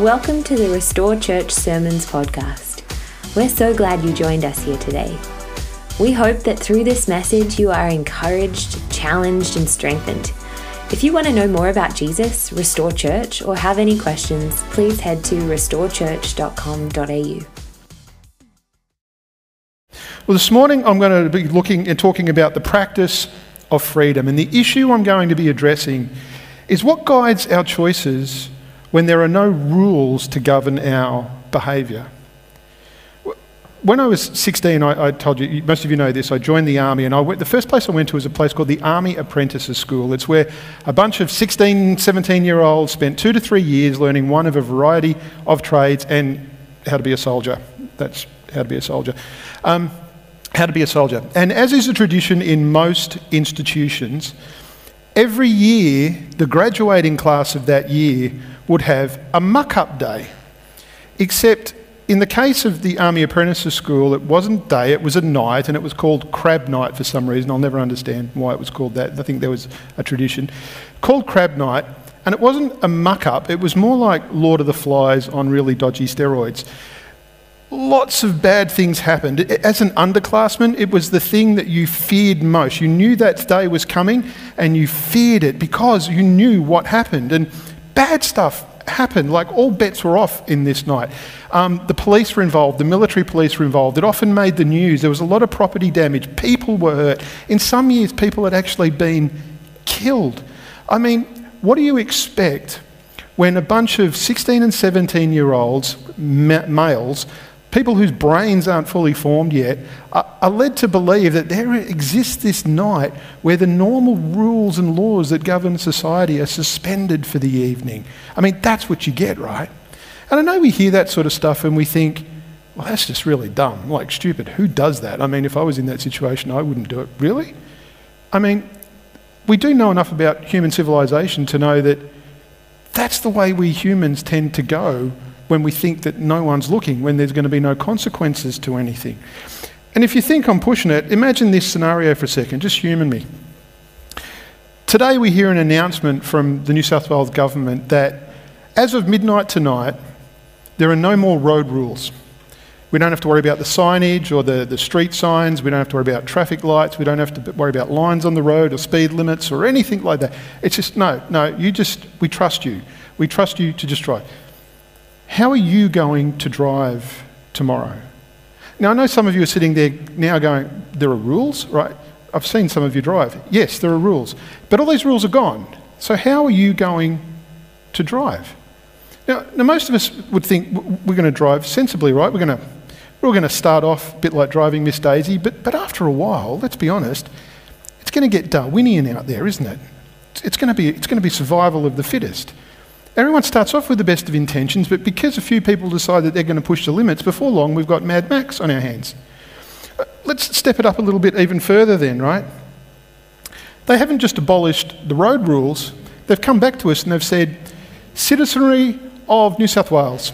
Welcome to the Restore Church Sermons podcast. We're so glad you joined us here today. We hope that through this message you are encouraged, challenged, and strengthened. If you want to know more about Jesus, Restore Church, or have any questions, please head to restorechurch.com.au. Well, this morning I'm going to be looking and talking about the practice of freedom. And the issue I'm going to be addressing is what guides our choices when there are no rules to govern our behaviour. When I was 16, I, I, told you, most of you know this, I joined the army and I went, the first place I went to was a place called the Army Apprentices School. It's where a bunch of 16, 17 year olds spent two to three years learning one of a variety of trades and how to be a soldier. That's how to be a soldier. Um, how to be a soldier. And as is a tradition in most institutions, every year the graduating class of that year would have a muck up day. Except in the case of the Army Apprentices School, it wasn't day, it was a night, and it was called Crab Night for some reason. I'll never understand why it was called that. I think there was a tradition. Called Crab Night, and it wasn't a muck up, it was more like Lord of the Flies on really dodgy steroids lots of bad things happened. As an underclassman, it was the thing that you feared most. You knew that day was coming and you feared it because you knew what happened. And bad stuff happened, like all bets were off in this night. Um, the police were involved, the military police were involved. It often made the news. There was a lot of property damage. People were hurt. In some years, people had actually been killed. I mean, what do you expect when a bunch of 16 and 17 year olds, ma- males, people whose brains aren't fully formed yet, are, are, led to believe that there exists this night where the normal rules and laws that govern society are suspended for the evening. I mean, that's what you get, right? And I know we hear that sort of stuff and we think, well, that's just really dumb, like stupid. Who does that? I mean, if I was in that situation, I wouldn't do it. Really? I mean, we do know enough about human civilization to know that that's the way we humans tend to go when we think that no one's looking, when there's going to be no consequences to anything. And if you think I'm pushing it, imagine this scenario for a second, just humour me. Today we hear an announcement from the New South Wales government that as of midnight tonight, there are no more road rules. We don't have to worry about the signage or the, the street signs. We don't have to worry about traffic lights. We don't have to worry about lines on the road or speed limits or anything like that. It's just, no, no, you just, we trust you. We trust you to just drive. How are you going to drive tomorrow? Now, I know some of you are sitting there now going, There are rules, right? I've seen some of you drive. Yes, there are rules. But all these rules are gone. So, how are you going to drive? Now, now most of us would think we're going to drive sensibly, right? We're going to, we're all going to start off a bit like driving Miss Daisy, but, but after a while, let's be honest, it's going to get Darwinian out there, isn't it? It's going to be, it's going to be survival of the fittest. Everyone starts off with the best of intentions, but because a few people decide that they're going to push the limits, before long we've got Mad Max on our hands. Uh, let's step it up a little bit even further then, right? They haven't just abolished the road rules, they've come back to us and they've said, citizenry of New South Wales,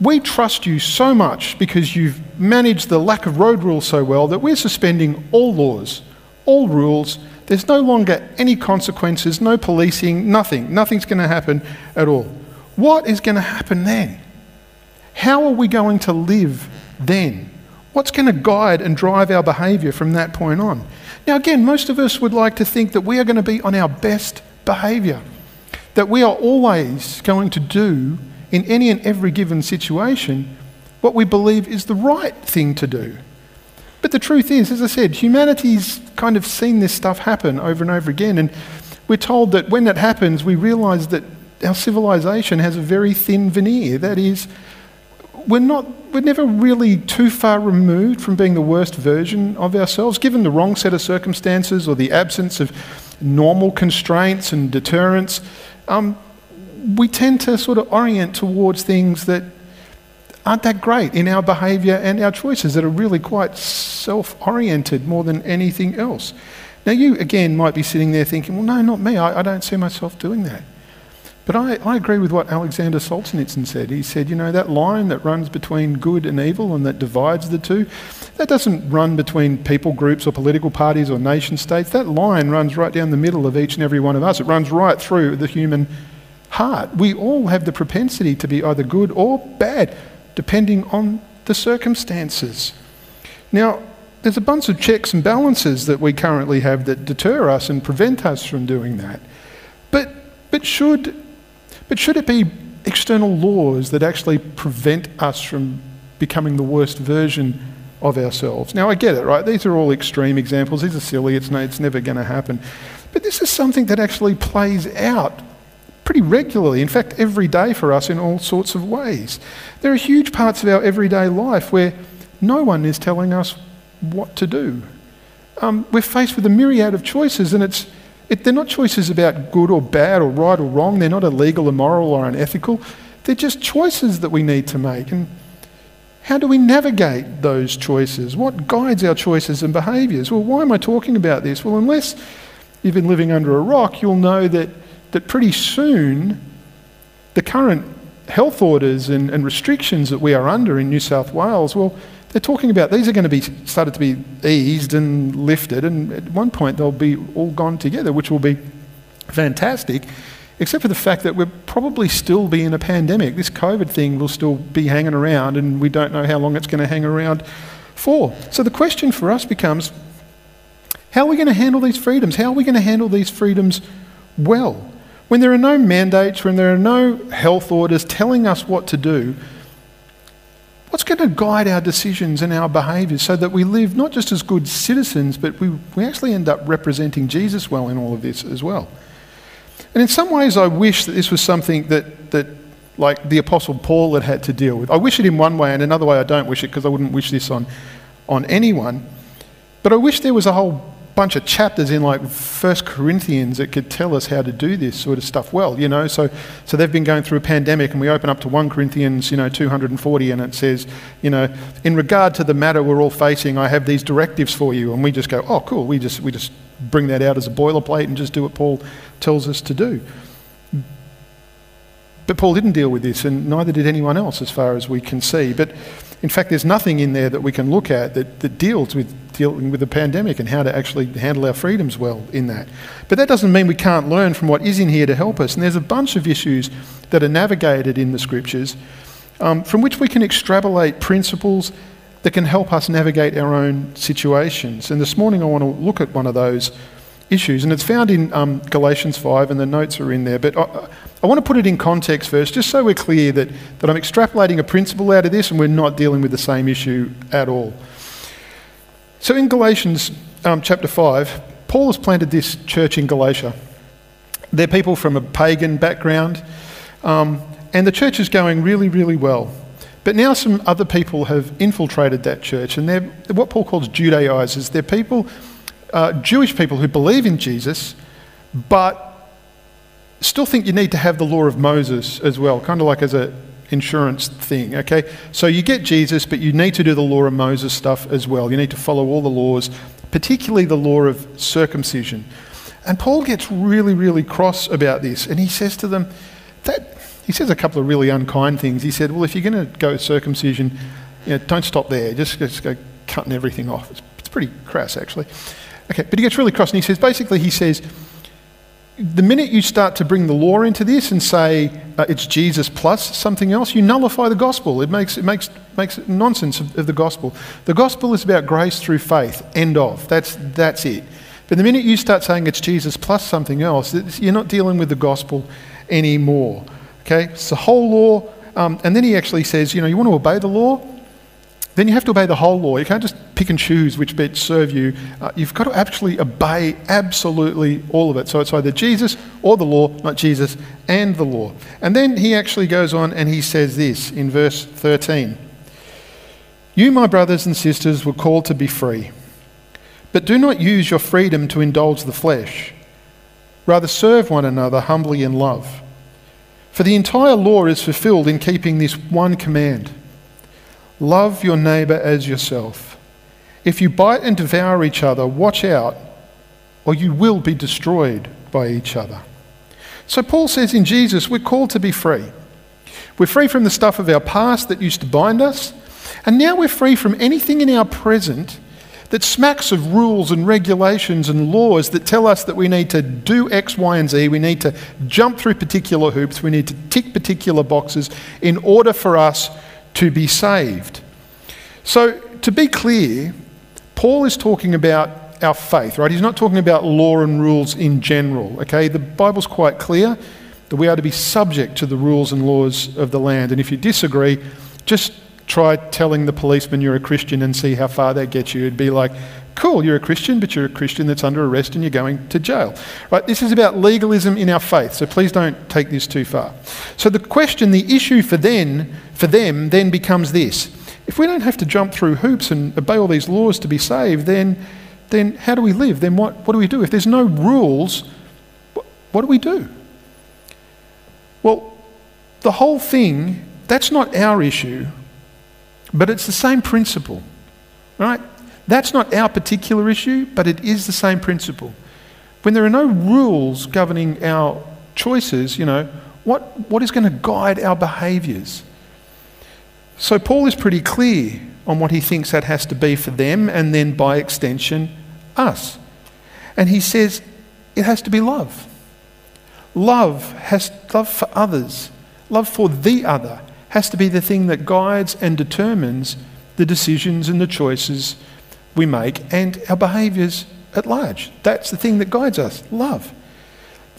we trust you so much because you've managed the lack of road rules so well that we're suspending all laws, all rules, there's no longer any consequences, no policing, nothing. Nothing's going to happen at all. What is going to happen then? How are we going to live then? What's going to guide and drive our behaviour from that point on? Now, again, most of us would like to think that we are going to be on our best behaviour, that we are always going to do in any and every given situation what we believe is the right thing to do. But the truth is, as I said, humanity's kind of seen this stuff happen over and over again. And we're told that when that happens, we realize that our civilization has a very thin veneer. That is, we're, not, we're never really too far removed from being the worst version of ourselves, given the wrong set of circumstances or the absence of normal constraints and deterrence. Um, we tend to sort of orient towards things that aren't that great in our behaviour and our choices that are really quite self oriented more than anything else. Now, you again might be sitting there thinking, well, no, not me. I, I don't see myself doing that. But I, I, agree with what Alexander Solzhenitsyn said. He said, you know, that line that runs between good and evil and that divides the two, that doesn't run between people groups or political parties or nation states. That line runs right down the middle of each and every one of us. It runs right through the human heart. We all have the propensity to be either good or bad, depending on the circumstances. Now, there's a bunch of checks and balances that we currently have that deter us and prevent us from doing that. But, but, should, but should it be external laws that actually prevent us from becoming the worst version of ourselves? Now, I get it, right? These are all extreme examples. These are silly. It's, no, it's never going to happen. But this is something that actually plays out pretty regularly, in fact, every day for us in all sorts of ways. There are huge parts of our everyday life where no one is telling us what to do. Um, we're faced with a myriad of choices, and it's, it, they're not choices about good or bad or right or wrong. They're not illegal, immoral, or unethical. They're just choices that we need to make. And how do we navigate those choices? What guides our choices and behaviours? Well, why am I talking about this? Well, unless you've been living under a rock, you'll know that, that pretty soon the current health orders and, and restrictions that we are under in New South Wales, well, they're talking about these are going to be started to be eased and lifted, and at one point they'll be all gone together, which will be fantastic, except for the fact that we'll probably still be in a pandemic. This COVID thing will still be hanging around, and we don't know how long it's going to hang around for. So the question for us becomes how are we going to handle these freedoms? How are we going to handle these freedoms well? When there are no mandates, when there are no health orders telling us what to do, What's going to guide our decisions and our behaviours so that we live not just as good citizens, but we, we actually end up representing Jesus well in all of this as well? And in some ways, I wish that this was something that, that like the Apostle Paul had had to deal with. I wish it in one way, and another way I don't wish it because I wouldn't wish this on, on anyone. But I wish there was a whole bunch of chapters in like First Corinthians that could tell us how to do this sort of stuff well, you know. So, so they've been going through a pandemic, and we open up to 1 Corinthians, you know, 240, and it says, you know, in regard to the matter we're all facing, I have these directives for you, and we just go, oh, cool. We just we just bring that out as a boilerplate and just do what Paul tells us to do. But Paul didn't deal with this, and neither did anyone else, as far as we can see. But in fact, there's nothing in there that we can look at that, that deals with dealing with the pandemic and how to actually handle our freedoms well in that. But that doesn't mean we can't learn from what is in here to help us. And there's a bunch of issues that are navigated in the scriptures um, from which we can extrapolate principles that can help us navigate our own situations. And this morning I want to look at one of those issues, and it's found in um, Galatians 5, and the notes are in there. But I, I, want to put it in context first, just so we're clear that, that I'm extrapolating a principle out of this and we're not dealing with the same issue at all. So in Galatians um, chapter 5, Paul has planted this church in Galatia. They're people from a pagan background, um, and the church is going really, really well. But now some other people have infiltrated that church, and they're what Paul calls Judaizers. They're people uh, Jewish people who believe in Jesus, but still think you need to have the law of Moses as well, kind of like as an insurance thing, okay? So you get Jesus, but you need to do the law of Moses stuff as well. You need to follow all the laws, particularly the law of circumcision. And Paul gets really, really cross about this, and he says to them that he says a couple of really unkind things. He said, "Well, if you're going to go circumcision, you know, don't stop there. Just, just go cutting everything off." It's, it's pretty crass, actually. Okay, but he gets really cross and he says, basically, he says, the minute you start to bring the law into this and say uh, it's Jesus plus something else, you nullify the gospel. It makes, it makes, makes nonsense of, of, the gospel. The gospel is about grace through faith. End of. That's, that's it. But the minute you start saying it's Jesus plus something else, you're not dealing with the gospel anymore. Okay? It's the whole law. Um, and then he actually says, you know, you want to obey the law? Then you have to obey the whole law. You can't just pick and choose which bits serve you. Uh, you've got to actually obey absolutely all of it. So it's either Jesus or the law, not Jesus and the law. And then he actually goes on and he says this in verse 13 You, my brothers and sisters, were called to be free. But do not use your freedom to indulge the flesh. Rather, serve one another humbly in love. For the entire law is fulfilled in keeping this one command Love your neighbour as yourself. If you bite and devour each other, watch out, or you will be destroyed by each other. So Paul says in Jesus, we're called to be free. We're free from the stuff of our past that used to bind us, and now we're free from anything in our present that smacks of rules and regulations and laws that tell us that we need to do X, Y, and Z, we need to jump through particular hoops, we need to tick particular boxes in order for us to be saved. So, to be clear, Paul is talking about our faith, right? He's not talking about law and rules in general, okay? The Bible's quite clear that we are to be subject to the rules and laws of the land. And if you disagree, just try telling the policeman you're a Christian and see how far that gets you. It'd be like, cool, you're a Christian, but you're a Christian that's under arrest and you're going to jail. Right? This is about legalism in our faith, so please don't take this too far. So the question, the issue for then, for them then becomes this. If we don't have to jump through hoops and obey all these laws to be saved, then, then how do we live? Then what, what do we do? If there's no rules, what, do we do? Well, the whole thing, that's not our issue, but it's the same principle, right? That's not our particular issue, but it is the same principle. When there are no rules governing our choices, you know, what, what is going to guide our behaviours? So Paul is pretty clear on what he thinks that has to be for them, and then by extension, us. And he says it has to be love. Love has love for others, love for the other has to be the thing that guides and determines the decisions and the choices we make and our behaviours at large. That's the thing that guides us love.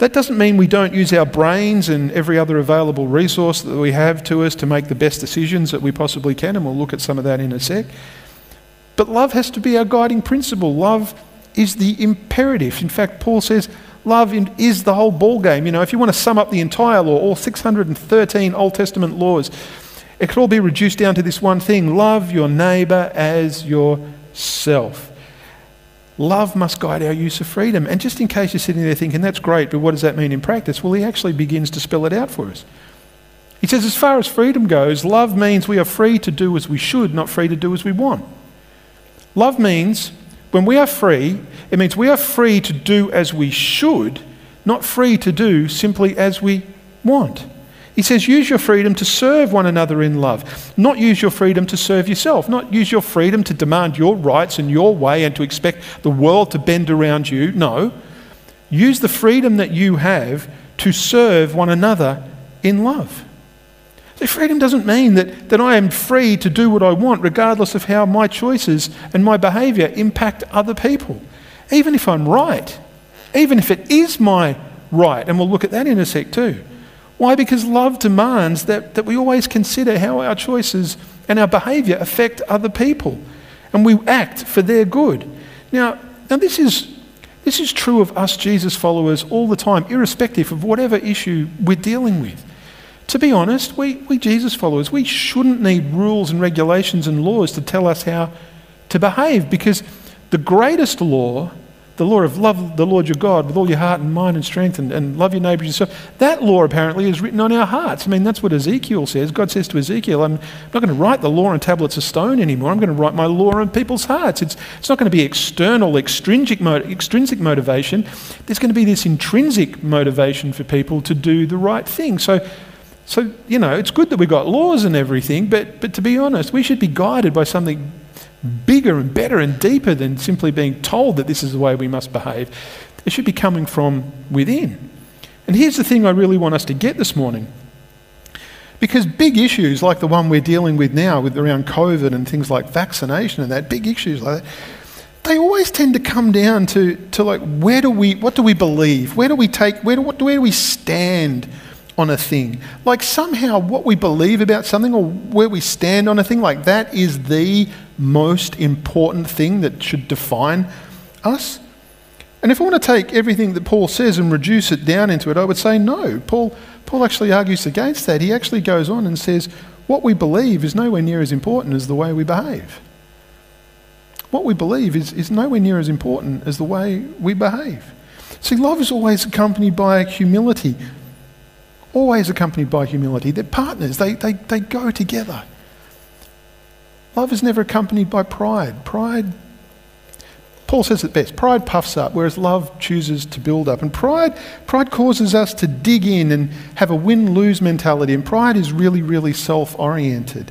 That doesn't mean we don't use our brains and every other available resource that we have to us to make the best decisions that we possibly can, and we'll look at some of that in a sec. But love has to be our guiding principle. Love is the imperative. In fact, Paul says, Love is the whole ball game. You know, if you want to sum up the entire law, all 613 Old Testament laws, it could all be reduced down to this one thing love your neighbour as yourself. Love must guide our use of freedom. And just in case you're sitting there thinking, that's great, but what does that mean in practice? Well, he actually begins to spell it out for us. He says, as far as freedom goes, love means we are free to do as we should, not free to do as we want. Love means when we are free, it means we are free to do as we should, not free to do simply as we want. He says, use your freedom to serve one another in love, not use your freedom to serve yourself, not use your freedom to demand your rights and your way and to expect the world to bend around you. No. Use the freedom that you have to serve one another in love. So freedom doesn't mean that, that I am free to do what I want, regardless of how my choices and my behaviour impact other people. Even if I'm right, even if it is my right, and we'll look at that in a sec too. Why? Because love demands that, that we always consider how our choices and our behaviour affect other people, and we act for their good. Now, now this is this is true of us Jesus followers all the time, irrespective of whatever issue we're dealing with. To be honest, we, we Jesus followers, we shouldn't need rules and regulations and laws to tell us how to behave because the greatest law, the law of love the Lord your God with all your heart and mind and strength and, and love your neighbour yourself, that law apparently is written on our hearts. I mean, that's what Ezekiel says. God says to Ezekiel, I'm not going to write the law on tablets of stone anymore. I'm going to write my law on people's hearts. It's, it's not going to be external, extrinsic, extrinsic motivation. There's going to be this intrinsic motivation for people to do the right thing. So, so, you know, it's good that we've got laws and everything, but, but to be honest, we should be guided by something bigger and better and deeper than simply being told that this is the way we must behave. It should be coming from within. And here's the thing I really want us to get this morning. Because big issues like the one we're dealing with now with around COVID and things like vaccination and that, big issues like that, they always tend to come down to, to like where do we what do we believe? Where do we take where do, what, where do we stand on a thing. Like somehow what we believe about something or where we stand on a thing, like that is the most important thing that should define us. And if I want to take everything that Paul says and reduce it down into it, I would say no. Paul, Paul actually argues against that. He actually goes on and says what we believe is nowhere near as important as the way we behave. What we believe is, is nowhere near as important as the way we behave. See, love is always accompanied by humility, always accompanied by humility. They're partners, they, they, they go together. Love is never accompanied by pride. Pride, Paul says it best pride puffs up, whereas love chooses to build up. And pride, pride causes us to dig in and have a win lose mentality. And pride is really, really self oriented.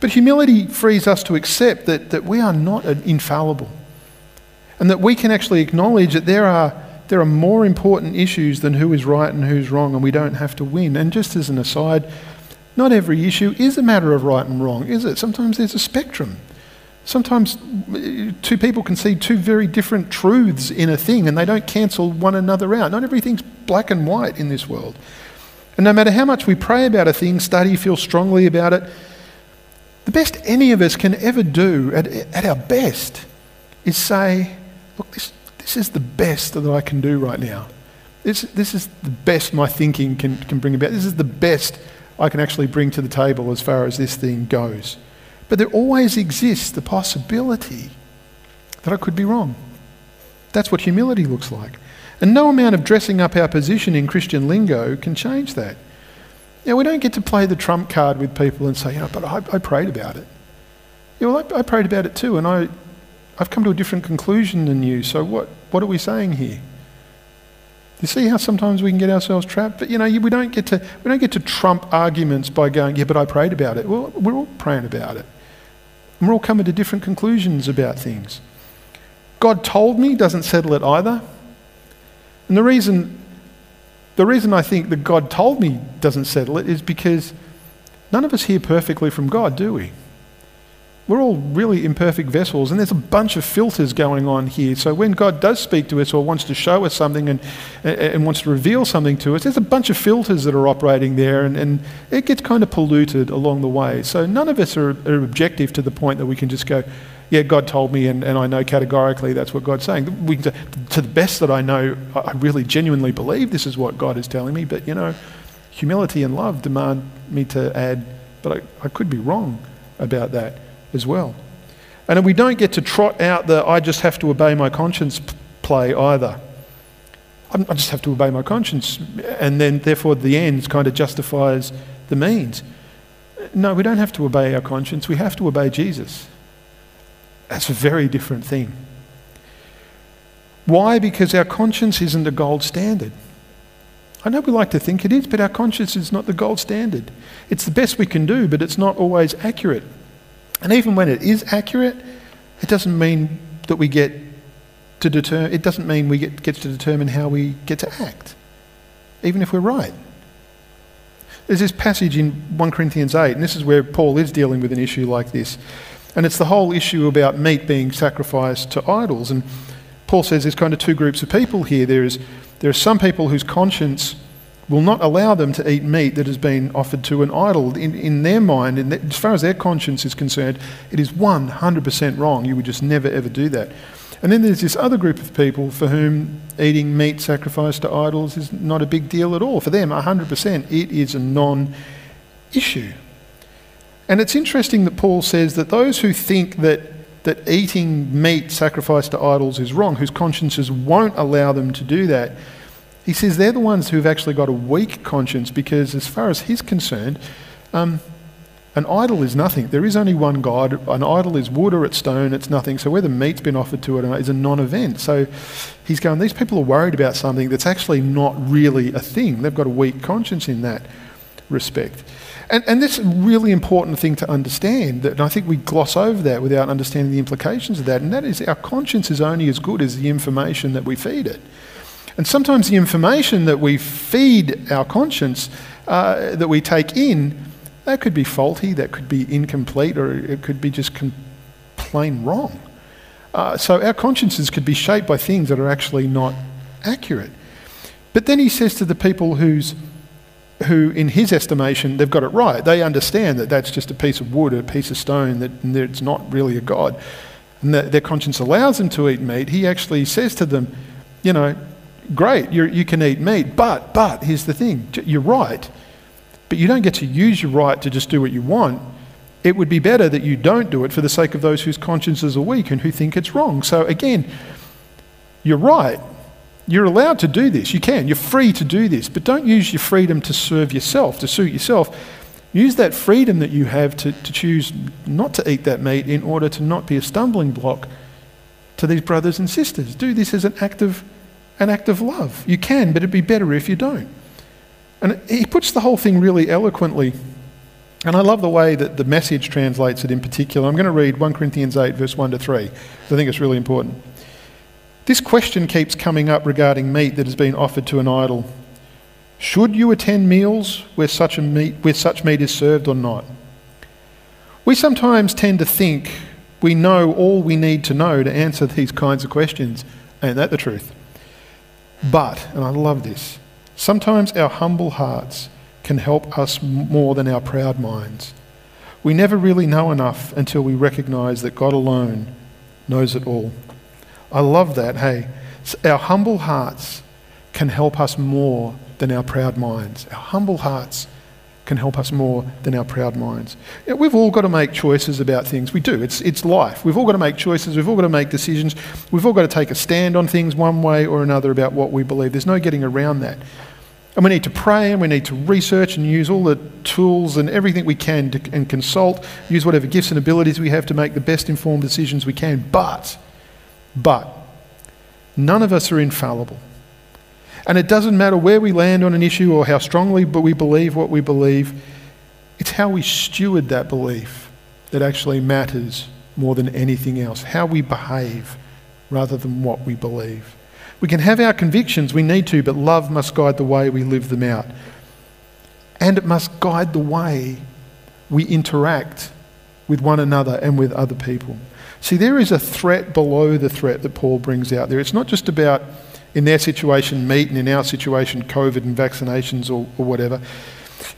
But humility frees us to accept that, that we are not infallible. And that we can actually acknowledge that there are, there are more important issues than who is right and who's wrong, and we don't have to win. And just as an aside, not every issue is a matter of right and wrong, is it? Sometimes there's a spectrum. Sometimes uh, two people can see two very different truths in a thing and they don't cancel one another out. Not everything's black and white in this world. And no matter how much we pray about a thing, study, feel strongly about it, the best any of us can ever do at, at our best is say, look, this, this is the best that I can do right now. This, this is the best my thinking can, can bring about. This is the best I can actually bring to the table as far as this thing goes. But there always exists the possibility that I could be wrong. That's what humility looks like. And no amount of dressing up our position in Christian lingo can change that. Now, we don't get to play the trump card with people and say, you know, but I, I prayed about it. Yeah, well, I, I prayed about it too, and I, I've come to a different conclusion than you, so what, what are we saying here? You see how sometimes we can get ourselves trapped? But you know, we don't get to we don't get to trump arguments by going, yeah, but I prayed about it. Well, we're all praying about it. And we're all coming to different conclusions about things. God told me doesn't settle it either. And the reason, the reason I think that God told me doesn't settle it is because none of us hear perfectly from God, do we? We're all really imperfect vessels, and there's a bunch of filters going on here. So when God does speak to us or wants to show us something and, and wants to reveal something to us, there's a bunch of filters that are operating there, and, and it gets kind of polluted along the way. So none of us are, are objective to the point that we can just go, yeah, God told me, and, and I know categorically that's what God's saying. We, to, to the best that I know, I really genuinely believe this is what God is telling me, but you know, humility and love demand me to add, but I, I could be wrong about that as well. And we don't get to trot out the I just have to obey my conscience play either. I just have to obey my conscience, and then therefore the ends kind of justifies the means. No, we don't have to obey our conscience, we have to obey Jesus. That's a very different thing. Why? Because our conscience isn't a gold standard. I know we like to think it is, but our conscience is not the gold standard. It's the best we can do, but it's not always accurate. And even when it is accurate, it doesn't mean that we get to determine, it doesn't mean we get, get to determine how we get to act, even if we're right. There's this passage in 1 Corinthians 8, and this is where Paul is dealing with an issue like this. And it's the whole issue about meat being sacrificed to idols. And Paul says there's kind of two groups of people here. There, is, there are some people whose conscience will not allow them to eat meat that has been offered to an idol. In, in their mind, in the, as far as their conscience is concerned, it is 100% wrong. You would just never ever do that. And then there's this other group of people for whom eating meat sacrificed to idols is not a big deal at all. For them, 100%, it is a non issue. And it's interesting that Paul says that those who think that, that eating meat sacrificed to idols is wrong, whose consciences won't allow them to do that, he says they're the ones who've actually got a weak conscience because, as far as he's concerned, um, an idol is nothing. There is only one God. An idol is wood or it's stone, it's nothing. So whether meat's been offered to it is a non event. So he's going, these people are worried about something that's actually not really a thing. They've got a weak conscience in that respect. And, and this is a really important thing to understand, that, and I think we gloss over that without understanding the implications of that, and that is our conscience is only as good as the information that we feed it. And sometimes the information that we feed our conscience, uh, that we take in, that could be faulty, that could be incomplete, or it could be just plain wrong. Uh, so our consciences could be shaped by things that are actually not accurate. But then he says to the people who's, who, in his estimation, they've got it right. They understand that that's just a piece of wood, a piece of stone, that it's not really a God. And that their conscience allows them to eat meat. He actually says to them, you know, great, you can eat meat, but, but, here's the thing you're right, but you don't get to use your right to just do what you want. It would be better that you don't do it for the sake of those whose consciences are weak and who think it's wrong. So, again, you're right. You're allowed to do this. You can. You're free to do this. But don't use your freedom to serve yourself, to suit yourself. Use that freedom that you have to, to choose not to eat that meat in order to not be a stumbling block to these brothers and sisters. Do this as an act of an act of love. You can, but it'd be better if you don't. And he puts the whole thing really eloquently. And I love the way that the message translates it in particular. I'm going to read 1 Corinthians 8, verse 1 to 3, I think it's really important. This question keeps coming up regarding meat that has been offered to an idol. Should you attend meals where such, meat, where such meat is served or not? We sometimes tend to think we know all we need to know to answer these kinds of questions. Ain't that the truth? But, and I love this, sometimes our humble hearts can help us more than our proud minds. We never really know enough until we recognize that God alone knows it all. I love that, hey. Our humble hearts can help us more than our proud minds. Our humble hearts can help us more than our proud minds. You know, we've all got to make choices about things. We do. It's, it's life. We've all got to make choices. We've all got to make decisions. We've all got to take a stand on things one way or another about what we believe. There's no getting around that. And we need to pray and we need to research and use all the tools and everything we can to, and consult, use whatever gifts and abilities we have to make the best informed decisions we can. But, but, none of us are infallible. And it doesn't matter where we land on an issue or how strongly we believe what we believe, it's how we steward that belief that actually matters more than anything else. How we behave rather than what we believe. We can have our convictions, we need to, but love must guide the way we live them out. And it must guide the way we interact with one another and with other people. See, there is a threat below the threat that Paul brings out there. It's not just about in their situation, meat, and in our situation, COVID and vaccinations or, or whatever.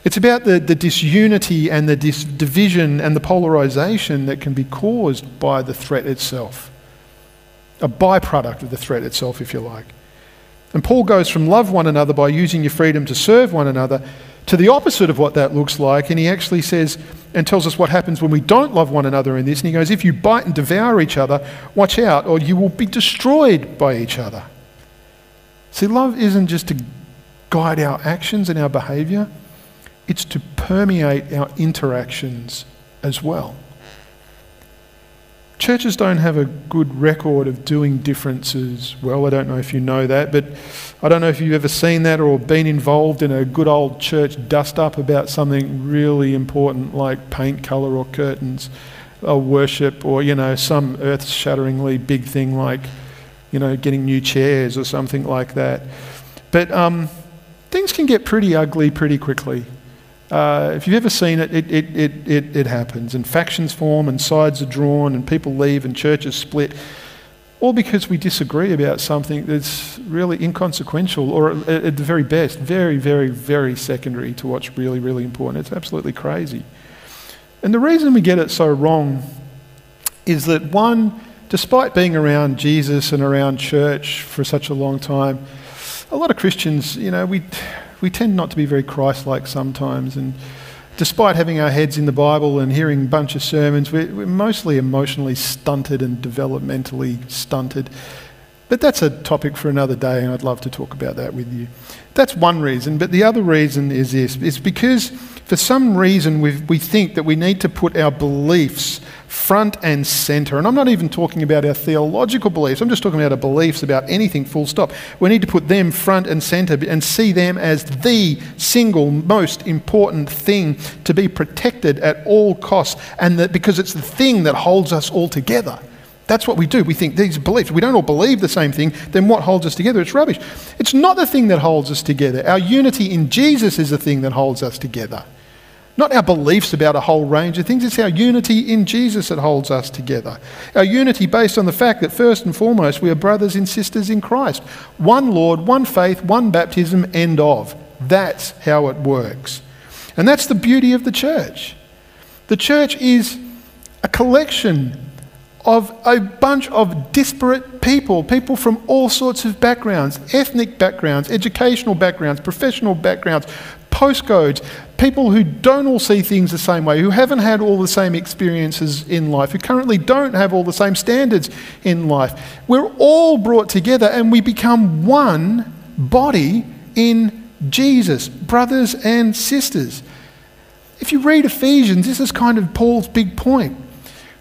It's about the, the disunity and the dis- division and the polarization that can be caused by the threat itself. A byproduct of the threat itself, if you like. And Paul goes from love one another by using your freedom to serve one another to the opposite of what that looks like. And he actually says and tells us what happens when we don't love one another in this. And he goes, If you bite and devour each other, watch out, or you will be destroyed by each other. See, love isn't just to guide our actions and our behaviour, it's to permeate our interactions as well. Churches don't have a good record of doing differences well. I don't know if you know that, but I don't know if you've ever seen that or been involved in a good old church dust up about something really important like paint colour or curtains or worship or, you know, some earth shatteringly big thing like you know, getting new chairs or something like that. But um, things can get pretty ugly pretty quickly. Uh, if you've ever seen it it, it, it, it, it happens. And factions form, and sides are drawn, and people leave, and churches split. All because we disagree about something that's really inconsequential, or at the very best, very, very, very secondary to what's really, really important. It's absolutely crazy. And the reason we get it so wrong is that one, despite being around Jesus and around church for such a long time, a lot of Christians, you know, we, we tend not to be very Christ like sometimes. And despite having our heads in the Bible and hearing a bunch of sermons, we're, we're mostly emotionally stunted and developmentally stunted. But that's a topic for another day, and I'd love to talk about that with you. That's one reason. But the other reason is this it's because for some reason we think that we need to put our beliefs front and center. And I'm not even talking about our theological beliefs, I'm just talking about our beliefs about anything, full stop. We need to put them front and center and see them as the single most important thing to be protected at all costs, and that because it's the thing that holds us all together. That's what we do. We think these beliefs, we don't all believe the same thing, then what holds us together? It's rubbish. It's not the thing that holds us together. Our unity in Jesus is the thing that holds us together. Not our beliefs about a whole range of things, it's our unity in Jesus that holds us together. Our unity based on the fact that, first and foremost, we are brothers and sisters in Christ. One Lord, one faith, one baptism, end of. That's how it works. And that's the beauty of the church. The church is a collection of a bunch of disparate people, people from all sorts of backgrounds ethnic backgrounds, educational backgrounds, professional backgrounds, postcodes, people who don't all see things the same way, who haven't had all the same experiences in life, who currently don't have all the same standards in life. We're all brought together and we become one body in Jesus, brothers and sisters. If you read Ephesians, this is kind of Paul's big point.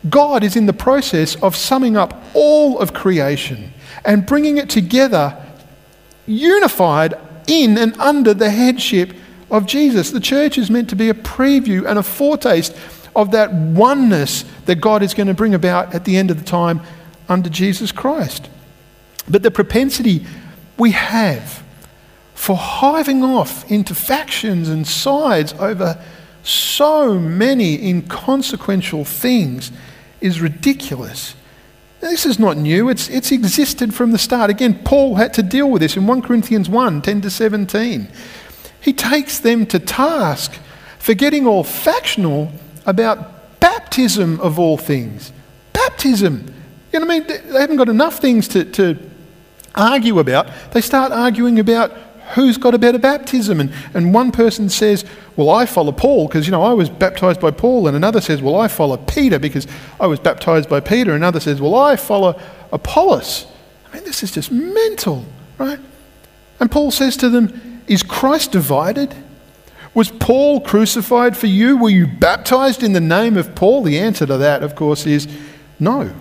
God is in the process of summing up all of creation and bringing it together, unified in and under the headship of Jesus. The church is meant to be a preview and a foretaste of that oneness that God is going to bring about at the end of the time under Jesus Christ. But the propensity we have for hiving off into factions and sides over so many inconsequential things is ridiculous. This is not new, it's, it's existed from the start. Again, Paul had to deal with this in 1 Corinthians 1 10 to 17. He takes them to task for getting all factional about baptism of all things. Baptism. You know what I mean? They haven't got enough things to, to argue about. They start arguing about who's got a better baptism. And, and one person says, Well, I follow Paul because, you know, I was baptized by Paul. And another says, Well, I follow Peter because I was baptized by Peter. And another says, Well, I follow Apollos. I mean, this is just mental, right? And Paul says to them, Is Christ divided? Was Paul crucified for you? Were you baptized in the name of Paul? The answer to that, of course, is no.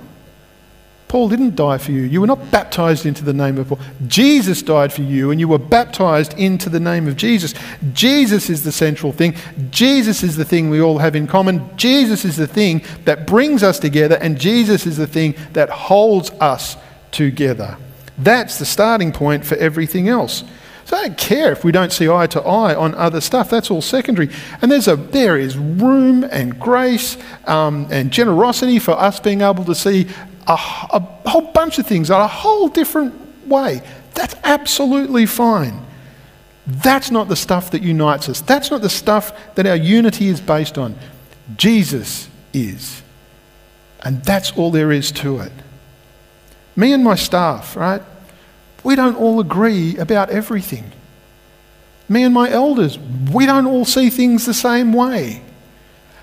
Paul didn't die for you. You were not baptized into the name of Paul. Jesus died for you, and you were baptized into the name of Jesus. Jesus is the central thing. Jesus is the thing we all have in common. Jesus is the thing that brings us together, and Jesus is the thing that holds us together. That's the starting point for everything else. So I don't care if we don't see eye to eye on other stuff. That's all secondary. And there's a, there is room and grace um, and generosity for us being able to see a, a whole bunch of things in a whole different way. That's absolutely fine. That's not the stuff that unites us. That's not the stuff that our unity is based on. Jesus is. And that's all there is to it. Me and my staff, right? We don't all agree about everything. Me and my elders, we don't all see things the same way.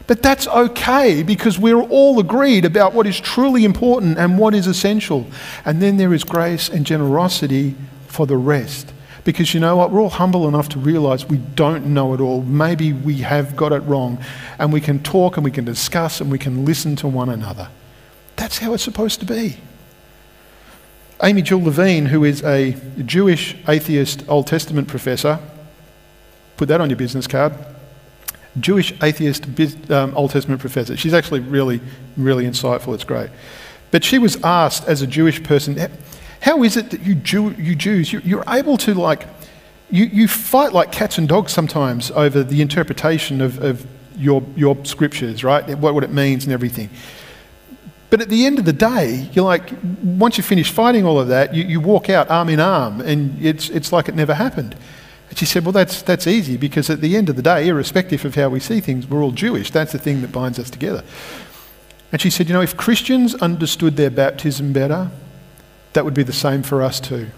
But that's okay because we're all agreed about what is truly important and what is essential. And then there is grace and generosity for the rest. Because you know what? We're all humble enough to realize we don't know it all. Maybe we have got it wrong. And we can talk and we can discuss and we can listen to one another. That's how it's supposed to be. Amy Jill Levine, who is a Jewish atheist Old Testament professor, put that on your business card. Jewish atheist um, Old Testament professor. She's actually really, really insightful. It's great. But she was asked as a Jewish person, how is it that you, Jew, you Jews, you, you're able to like, you, you fight like cats and dogs sometimes over the interpretation of, of your, your scriptures, right? What, what it means and everything. But at the end of the day, you're like, once you finish fighting all of that, you, you walk out arm in arm and it's, it's like it never happened. And she said, Well, that's, that's easy because at the end of the day, irrespective of how we see things, we're all Jewish. That's the thing that binds us together. And she said, You know, if Christians understood their baptism better, that would be the same for us too.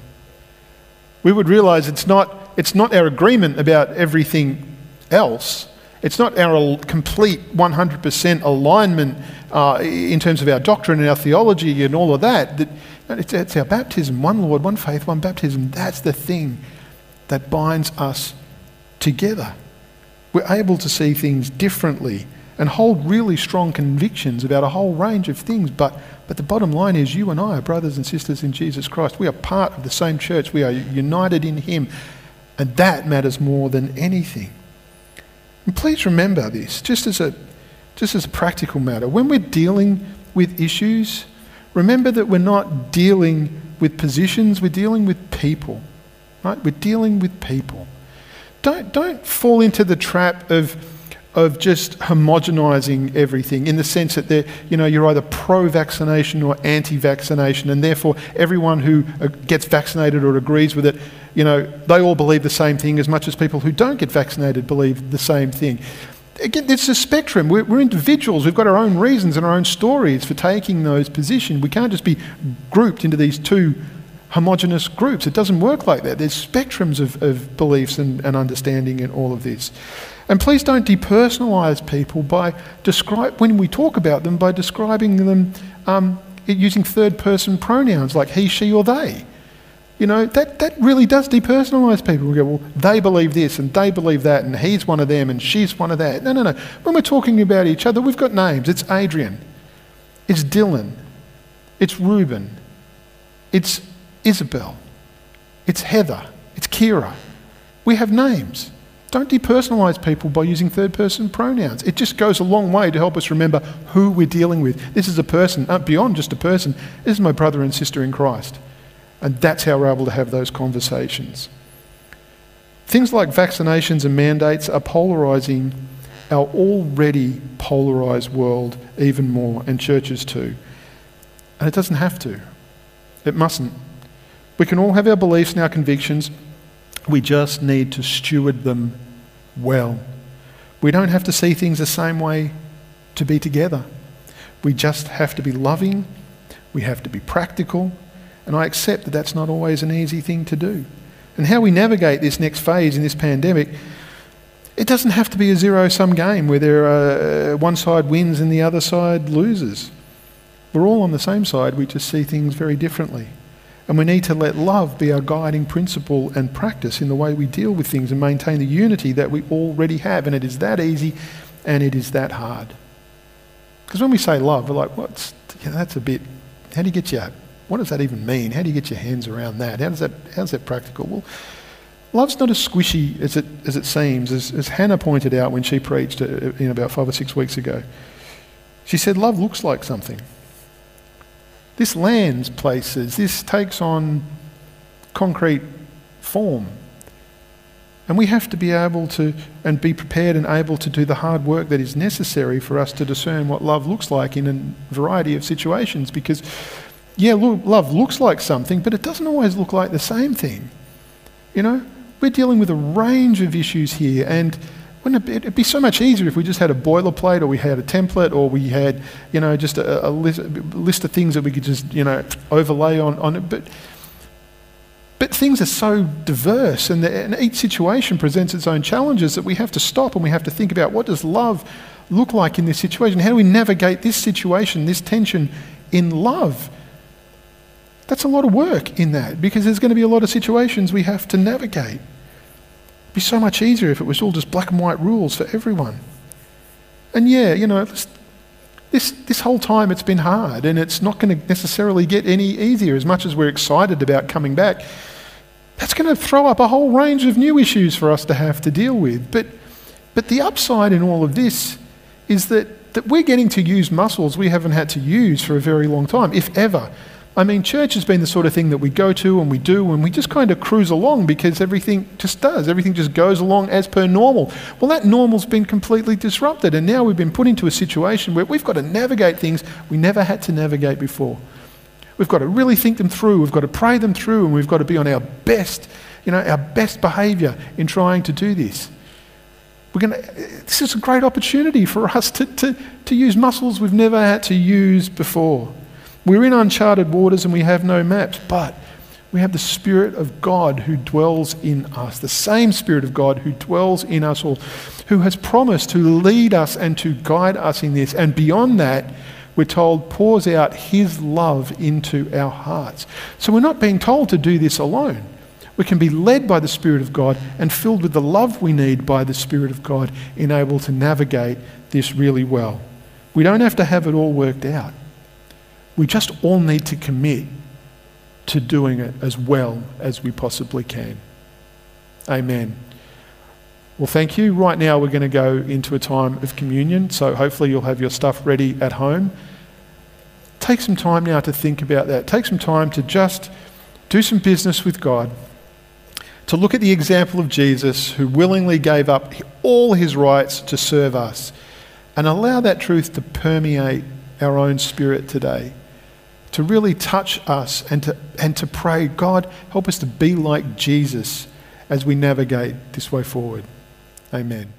We would realize it's not, it's not our agreement about everything else. It's not our complete 100% alignment uh, in terms of our doctrine and our theology and all of that. that it's, it's our baptism one Lord, one faith, one baptism. That's the thing that binds us together. We're able to see things differently and hold really strong convictions about a whole range of things. But, but the bottom line is, you and I are brothers and sisters in Jesus Christ. We are part of the same church, we are united in Him, and that matters more than anything. And please remember this, just as a, just as a practical matter. When we're dealing with issues, remember that we're not dealing with positions, we're dealing with people. Right? We're dealing with people. Don't, don't fall into the trap of, of just homogenizing everything in the sense that you know, you're either pro vaccination or anti vaccination, and therefore everyone who uh, gets vaccinated or agrees with it, you know, they all believe the same thing as much as people who don't get vaccinated believe the same thing. Again, it's a spectrum. We're, we're individuals. We've got our own reasons and our own stories for taking those positions. We can't just be grouped into these two homogenous groups. It doesn't work like that. There's spectrums of, of beliefs and, and understanding in all of this. And please don't depersonalize people by describe when we talk about them by describing them um, using third person pronouns like he, she, or they. You know, that, that really does depersonalize people. We go, well, they believe this and they believe that, and he's one of them and she's one of that. No, no, no. When we're talking about each other, we've got names. It's Adrian, it's Dylan, it's Reuben, it's Isabel. It's Heather. It's Kira. We have names. Don't depersonalize people by using third person pronouns. It just goes a long way to help us remember who we're dealing with. This is a person, uh, beyond just a person. This is my brother and sister in Christ. And that's how we're able to have those conversations. Things like vaccinations and mandates are polarising our already polarised world even more, and churches too. And it doesn't have to. It mustn't. We can all have our beliefs and our convictions. We just need to steward them well. We don't have to see things the same way to be together. We just have to be loving. We have to be practical. And I accept that that's not always an easy thing to do. And how we navigate this next phase in this pandemic, it doesn't have to be a zero sum game where there are, uh, one side wins and the other side loses. We're all on the same side, we just see things very differently. And we need to let love be our guiding principle and practice in the way we deal with things and maintain the unity that we already have. And it is that easy and it is that hard. Because when we say love, we're like, what's, you know, that's a bit, how do you get your, what does that even mean? How do you get your hands around that? How does that, how's that practical? Well, love's not as squishy as it, as it seems, as, as Hannah pointed out when she preached uh, in about five or six weeks ago. She said, love looks like something. This lands places, this takes on concrete form. And we have to be able to and be prepared and able to do the hard work that is necessary for us to discern what love looks like in a variety of situations. Because, yeah, love looks like something, but it doesn't always look like the same thing. You know, we're dealing with a range of issues here, and wouldn't it be, so much easier if we just had a boilerplate or we had a template or we had, you know, just a, a, list, list, of things that we could just, you know, overlay on, on it. But, but things are so diverse and, the, and each situation presents its own challenges that we have to stop and we have to think about what does love look like in this situation? How do we navigate this situation, this tension in love? That's a lot of work in that because there's going to be a lot of situations we have to navigate be so much easier if it was all just black and white rules for everyone. And yeah, you know, this, this whole time it's been hard and it's not going to necessarily get any easier as much as we're excited about coming back. That's going to throw up a whole range of new issues for us to have to deal with. But, but the upside in all of this is that, that we're getting to use muscles we haven't had to use for a very long time, if ever. I mean, church has been the sort of thing that we go to and we do and we just kind of cruise along because everything just does. Everything just goes along as per normal. Well, that normal's been completely disrupted and now we've been put into a situation where we've got to navigate things we never had to navigate before. We've got to really think them through, we've got to pray them through, and we've got to be on our best, you know, our best behavior in trying to do this. We're going to, this is a great opportunity for us to, to, to use muscles we've never had to use before. We're in uncharted waters and we have no maps, but we have the Spirit of God who dwells in us, the same Spirit of God who dwells in us all, who has promised to lead us and to guide us in this. And beyond that, we're told, pours out His love into our hearts. So we're not being told to do this alone. We can be led by the Spirit of God and filled with the love we need by the Spirit of God in able to navigate this really well. We don't have to have it all worked out. We just all need to commit to doing it as well as we possibly can. Amen. Well, thank you. Right now, we're going to go into a time of communion, so hopefully, you'll have your stuff ready at home. Take some time now to think about that. Take some time to just do some business with God, to look at the example of Jesus who willingly gave up all his rights to serve us, and allow that truth to permeate our own spirit today to really touch us and to, and to pray, God, help us to be like Jesus as we navigate this way forward. Amen.